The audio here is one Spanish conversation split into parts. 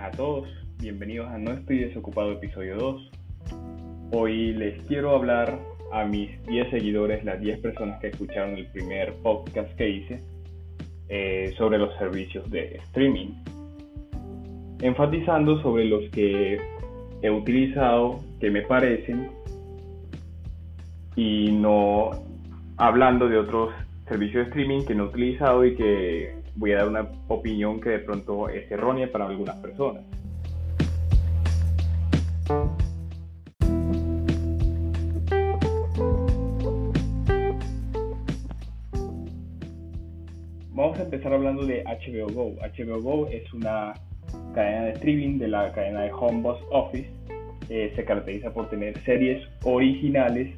buenas a todos, bienvenidos a No Estoy Desocupado episodio 2. Hoy les quiero hablar a mis 10 seguidores, las 10 personas que escucharon el primer podcast que hice eh, sobre los servicios de streaming. Enfatizando sobre los que he utilizado, que me parecen, y no hablando de otros servicios de streaming que no he utilizado y que voy a dar una opinión que de pronto es errónea para algunas personas. Vamos a empezar hablando de HBO Go. HBO Go es una cadena de streaming de la cadena de Homebox Office. Eh, se caracteriza por tener series originales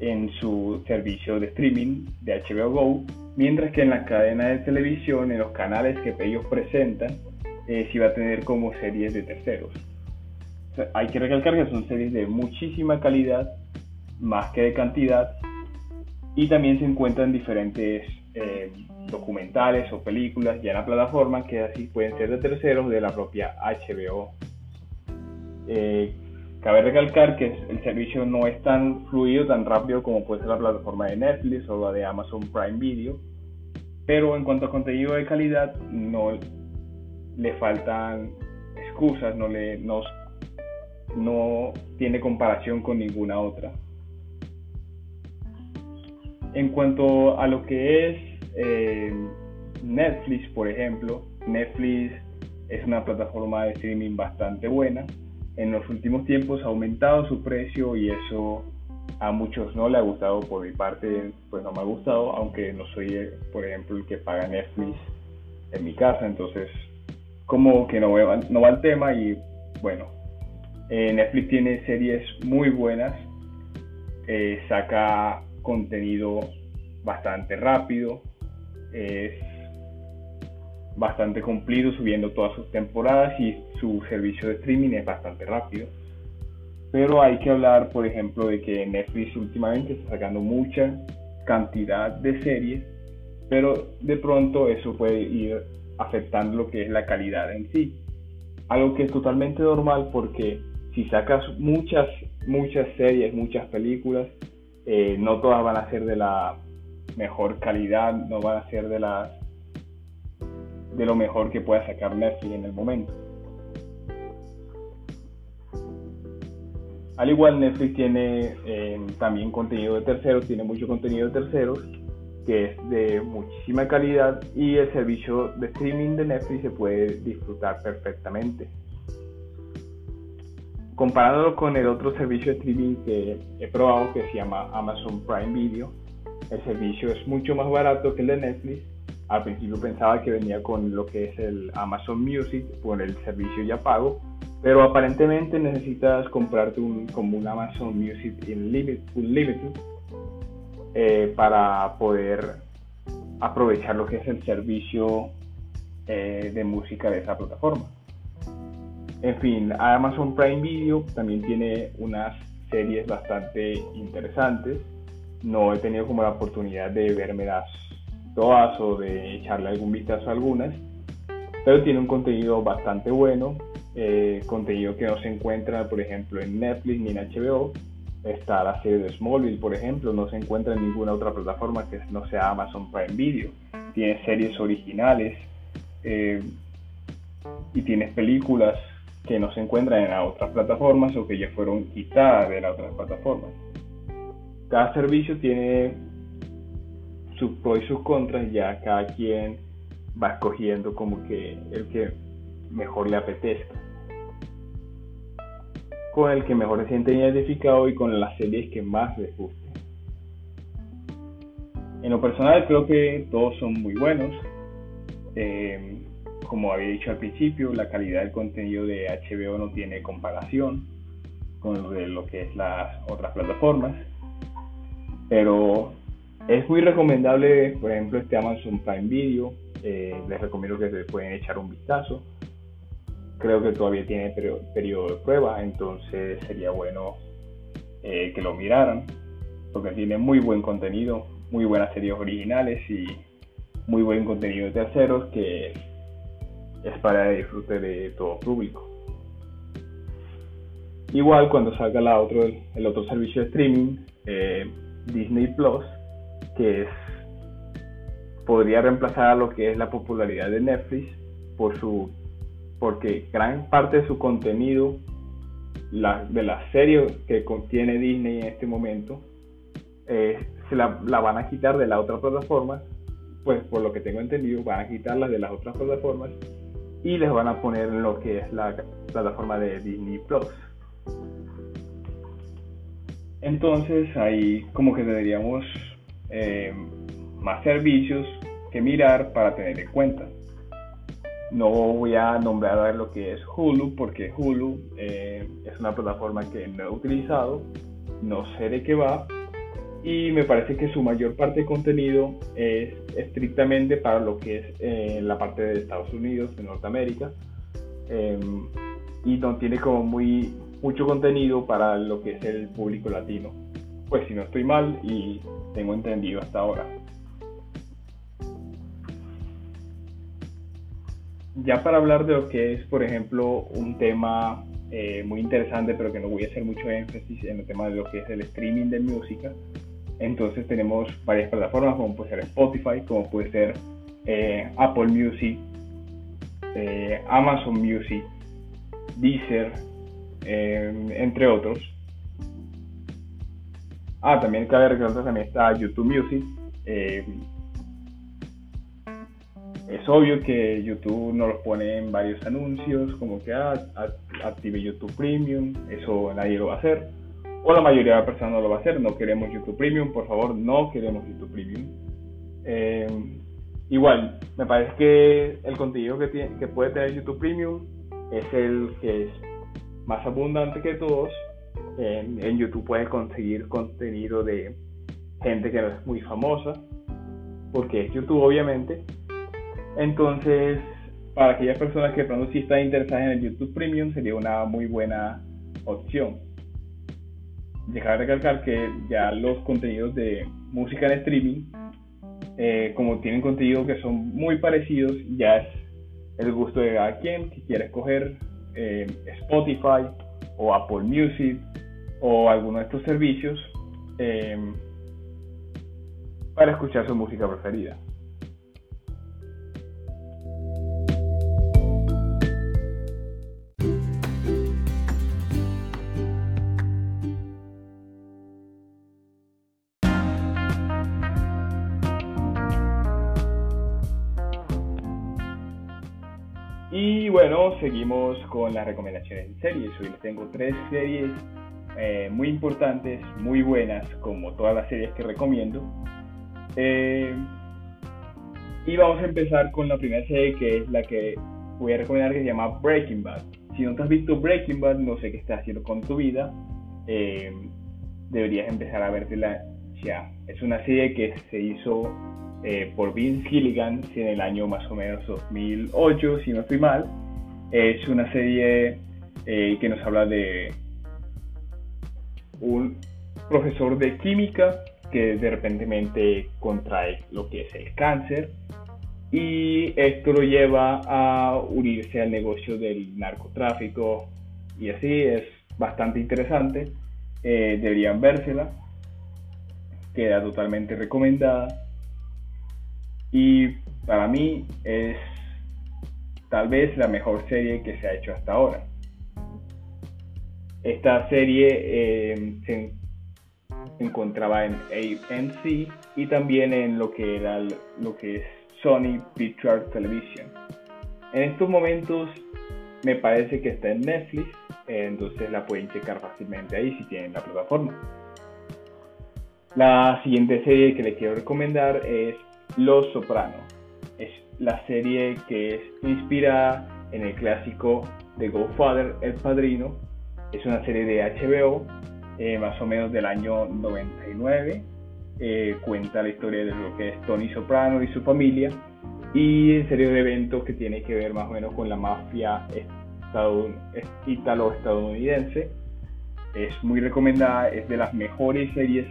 en su servicio de streaming de HBO Go, mientras que en la cadena de televisión, en los canales que ellos presentan, eh, sí va a tener como series de terceros. hay que recalcar que son series de muchísima calidad, más que de cantidad, y también se encuentran diferentes eh, documentales o películas ya en la plataforma que así pueden ser de terceros de la propia HBO. Eh, Cabe recalcar que el servicio no es tan fluido, tan rápido como puede ser la plataforma de Netflix o la de Amazon Prime Video, pero en cuanto a contenido de calidad no le faltan excusas, no, le, no, no tiene comparación con ninguna otra. En cuanto a lo que es eh, Netflix, por ejemplo, Netflix es una plataforma de streaming bastante buena en los últimos tiempos ha aumentado su precio y eso a muchos no le ha gustado, por mi parte pues no me ha gustado, aunque no soy por ejemplo el que paga Netflix en mi casa, entonces como que no va, no va el tema y bueno, eh, Netflix tiene series muy buenas, eh, saca contenido bastante rápido, bastante cumplido subiendo todas sus temporadas y su servicio de streaming es bastante rápido. Pero hay que hablar, por ejemplo, de que Netflix últimamente está sacando mucha cantidad de series, pero de pronto eso puede ir afectando lo que es la calidad en sí. Algo que es totalmente normal porque si sacas muchas, muchas series, muchas películas, eh, no todas van a ser de la mejor calidad, no van a ser de las de lo mejor que pueda sacar Netflix en el momento. Al igual Netflix tiene eh, también contenido de terceros, tiene mucho contenido de terceros que es de muchísima calidad y el servicio de streaming de Netflix se puede disfrutar perfectamente. Comparándolo con el otro servicio de streaming que he probado que se llama Amazon Prime Video, el servicio es mucho más barato que el de Netflix al principio pensaba que venía con lo que es el Amazon Music, con el servicio ya pago, pero aparentemente necesitas comprarte un, como un Amazon Music Unlimited, eh, para poder aprovechar lo que es el servicio eh, de música de esa plataforma. En fin, Amazon Prime Video también tiene unas series bastante interesantes. No he tenido como la oportunidad de verme las todas o de echarle algún vistazo a algunas, pero tiene un contenido bastante bueno, eh, contenido que no se encuentra, por ejemplo, en Netflix ni en HBO. Está la serie de Smallville, por ejemplo, no se encuentra en ninguna otra plataforma que no sea Amazon Prime Video. Tiene series originales eh, y tiene películas que no se encuentran en otras plataformas o que ya fueron quitadas de las otras plataformas. Cada servicio tiene sus pros y sus contras, ya cada quien va escogiendo como que el que mejor le apetezca. Con el que mejor se siente identificado y con las series que más les guste. En lo personal creo que todos son muy buenos. Eh, como había dicho al principio, la calidad del contenido de HBO no tiene comparación con lo que es las otras plataformas. Pero es muy recomendable, por ejemplo, este Amazon Prime Video. Eh, les recomiendo que se pueden echar un vistazo. Creo que todavía tiene periodo, de prueba, entonces sería bueno eh, que lo miraran, porque tiene muy buen contenido, muy buenas series originales y muy buen contenido de terceros que es para disfrute de todo público. Igual cuando salga el otro servicio de streaming, eh, Disney Plus, que es podría reemplazar a lo que es la popularidad de Netflix por su porque gran parte de su contenido la, de la serie que contiene Disney en este momento eh, se la, van a quitar de la otra plataforma pues por lo que tengo entendido van a quitarla de las otras plataformas y les van a poner en lo que es la plataforma de Disney Plus. Entonces ahí como que tendríamos eh, más servicios que mirar para tener en cuenta. No voy a nombrar lo que es Hulu porque Hulu eh, es una plataforma que no he utilizado, no sé de qué va y me parece que su mayor parte de contenido es estrictamente para lo que es eh, la parte de Estados Unidos, de Norteamérica em, y no tiene como muy mucho contenido para lo que es el público latino. Pues si no estoy mal y tengo entendido hasta ahora. Ya para hablar de lo que es, por ejemplo, un tema eh, muy interesante, pero que no voy a hacer mucho énfasis en el tema de lo que es el streaming de música, entonces tenemos varias plataformas como puede ser Spotify, como puede ser eh, Apple Music, eh, Amazon Music, Deezer, entre otros. Ah, también cabe recordar que también está YouTube Music. Eh, es obvio que YouTube nos los pone en varios anuncios, como que ah, active YouTube Premium, eso nadie lo va a hacer. O la mayoría de las personas no lo va a hacer, no queremos YouTube Premium, por favor, no queremos YouTube Premium. Eh, igual, me parece que el contenido que, puede tener YouTube Premium es el que es más abundante que todos en, YouTube puedes conseguir contenido de gente que no es muy famosa, porque es YouTube obviamente. Entonces, para aquellas personas que pronto sí están interesadas en el YouTube Premium, sería una muy buena opción. Dejar de recalcar que ya los contenidos de música en streaming, eh, como tienen contenido que son muy parecidos, ya es el gusto de cada quien que quiere escoger eh, Spotify o Apple Music o alguno de estos servicios em, para escuchar su música preferida. Y bueno, seguimos con las recomendaciones de series. Hoy les tengo tres series eh, muy importantes, muy buenas, como todas las series que recomiendo. Eh, y vamos a empezar con la primera serie que es la que voy a recomendar que se llama Breaking Bad. Si no te has visto Breaking Bad, no sé qué estás haciendo con tu vida. Eh, deberías empezar a vértela ya. Es una serie que se hizo por Vince Gilligan en el año más o menos 2008, si no estoy mal. Es una serie que nos habla de un profesor de química que de repente contrae lo que es el cáncer. Y esto lo lleva a unirse al negocio del narcotráfico. Y así es bastante interesante. Eh, deberían vérsela. Queda totalmente recomendada y para mí es tal vez la mejor serie que se ha hecho hasta ahora esta serie eh, se encontraba en AMC y también en lo que era lo que es Sony Pictures Television. En estos momentos me parece que está en Netflix, entonces la pueden checar fácilmente ahí si tienen la plataforma. La siguiente serie que les quiero recomendar es Los Sopranos. Es la serie que es inspirada en el clásico de Godfather, El Padrino, es una serie de HBO, eh, más o menos del año 99. Eh, cuenta la historia de lo que es Tony Soprano y su familia y en serie de eventos que tiene que ver más o menos con la mafia italo-estadounidense. Es muy recomendada, es de las mejores series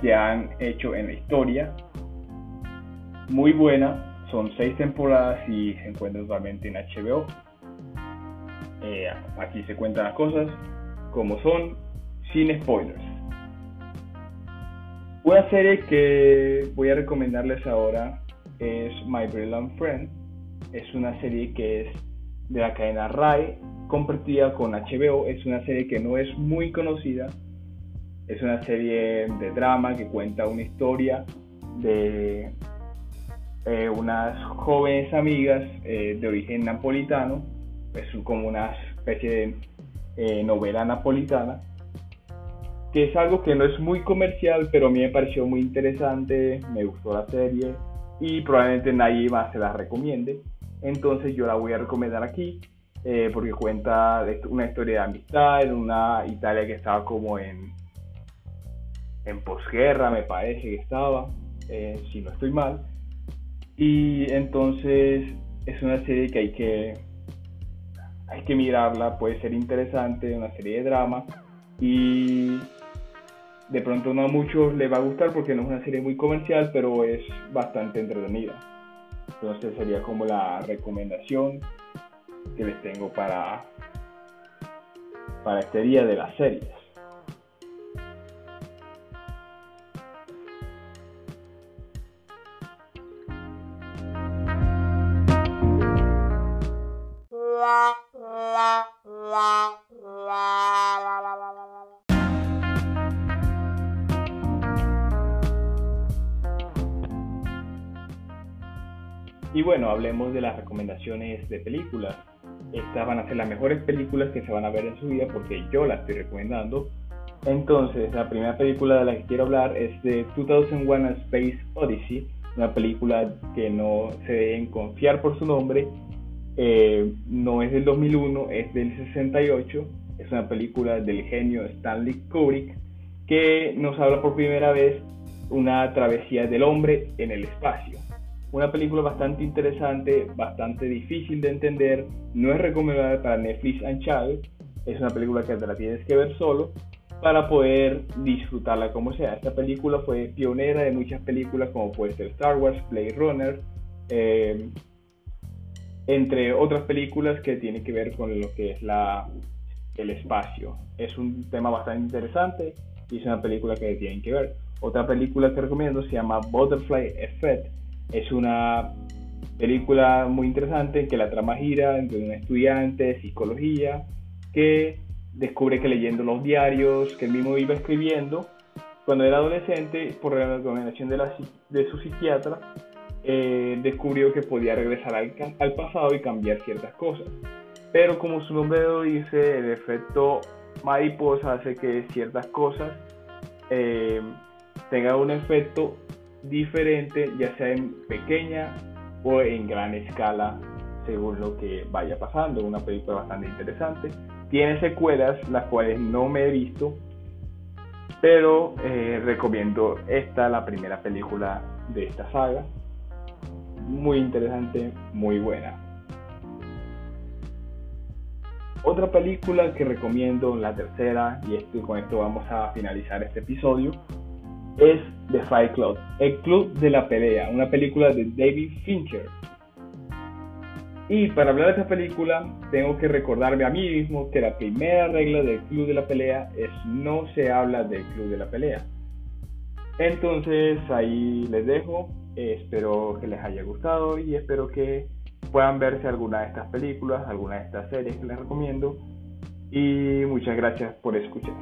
que han hecho en la historia. Muy buena, Son seis temporadas y se encuentra totalmente en HBO. Eh, aquí se cuentan las cosas como son, sin spoilers. Una serie que voy a recomendarles ahora es My Brilliant Friend. Es una serie que es de la cadena Rai, compartida con HBO. Es una serie que no es muy conocida. Es una serie de drama que cuenta una historia de eh, unas jóvenes amigas eh, de origen napolitano. Es como una especie de eh, novela napolitana que es algo que no es muy comercial, pero a mí me pareció muy interesante, me gustó la serie y probablemente nadie más se la recomiende. Entonces yo la voy a recomendar aquí eh, porque cuenta una historia de amistad en una Italia que estaba como en, en posguerra, me parece que estaba, si no estoy mal. Y entonces es una serie que hay que, hay que mirarla, puede ser interesante, una serie de drama. Y de pronto no a muchos les va a gustar porque no es una serie muy comercial, pero es bastante entretenida. Entonces sería como la recomendación que les tengo para, para este día de las series. Y bueno, hablemos de las recomendaciones de películas. Estas van a ser las mejores películas que se van a ver en su vida porque yo las estoy recomendando. Entonces, la primera película de la que quiero hablar es de 2001 Space Odyssey, una película que no se deben confiar por su nombre. Eh, no es del 2001, es del 68. Es una película del genio Stanley Kubrick que nos habla por primera vez una travesía del hombre en el espacio una película bastante interesante, bastante difícil de entender, no es recomendable para Netflix and Child, es una película que te la tienes que ver solo para poder disfrutarla como sea. Esta película fue pionera de muchas películas como puede ser Star Wars, Blade Runner, eh, entre otras películas que tienen que ver con lo que es la, el espacio. Es un tema bastante interesante y es una película que tienen que ver. Otra película que recomiendo se llama Butterfly Effect es una película muy interesante en que la trama gira entre un estudiante de psicología que descubre que leyendo los diarios que él mismo iba escribiendo cuando era adolescente, por recomendación de, de su psiquiatra, eh, descubrió que podía regresar al, al, pasado y cambiar ciertas cosas. Pero como su nombre lo dice, el efecto mariposa hace que ciertas cosas eh, tengan un efecto diferente, ya sea en pequeña o en gran escala, según lo que vaya pasando. Una película bastante interesante. Tiene secuelas, las cuales no me he visto, pero eh, recomiendo esta, la primera película de esta saga. Muy interesante, muy buena. Otra película que recomiendo, la tercera, y esto, con esto vamos a finalizar este episodio, es The Fight Club, el club de la pelea, una película de David Fincher. Y para hablar de esta película, tengo que recordarme a mí mismo que la primera regla del club de la pelea es no se habla del club de la pelea. Entonces ahí les dejo, espero que les haya gustado y espero que puedan verse alguna de estas películas, alguna de estas series que les recomiendo. Y muchas gracias por escuchar.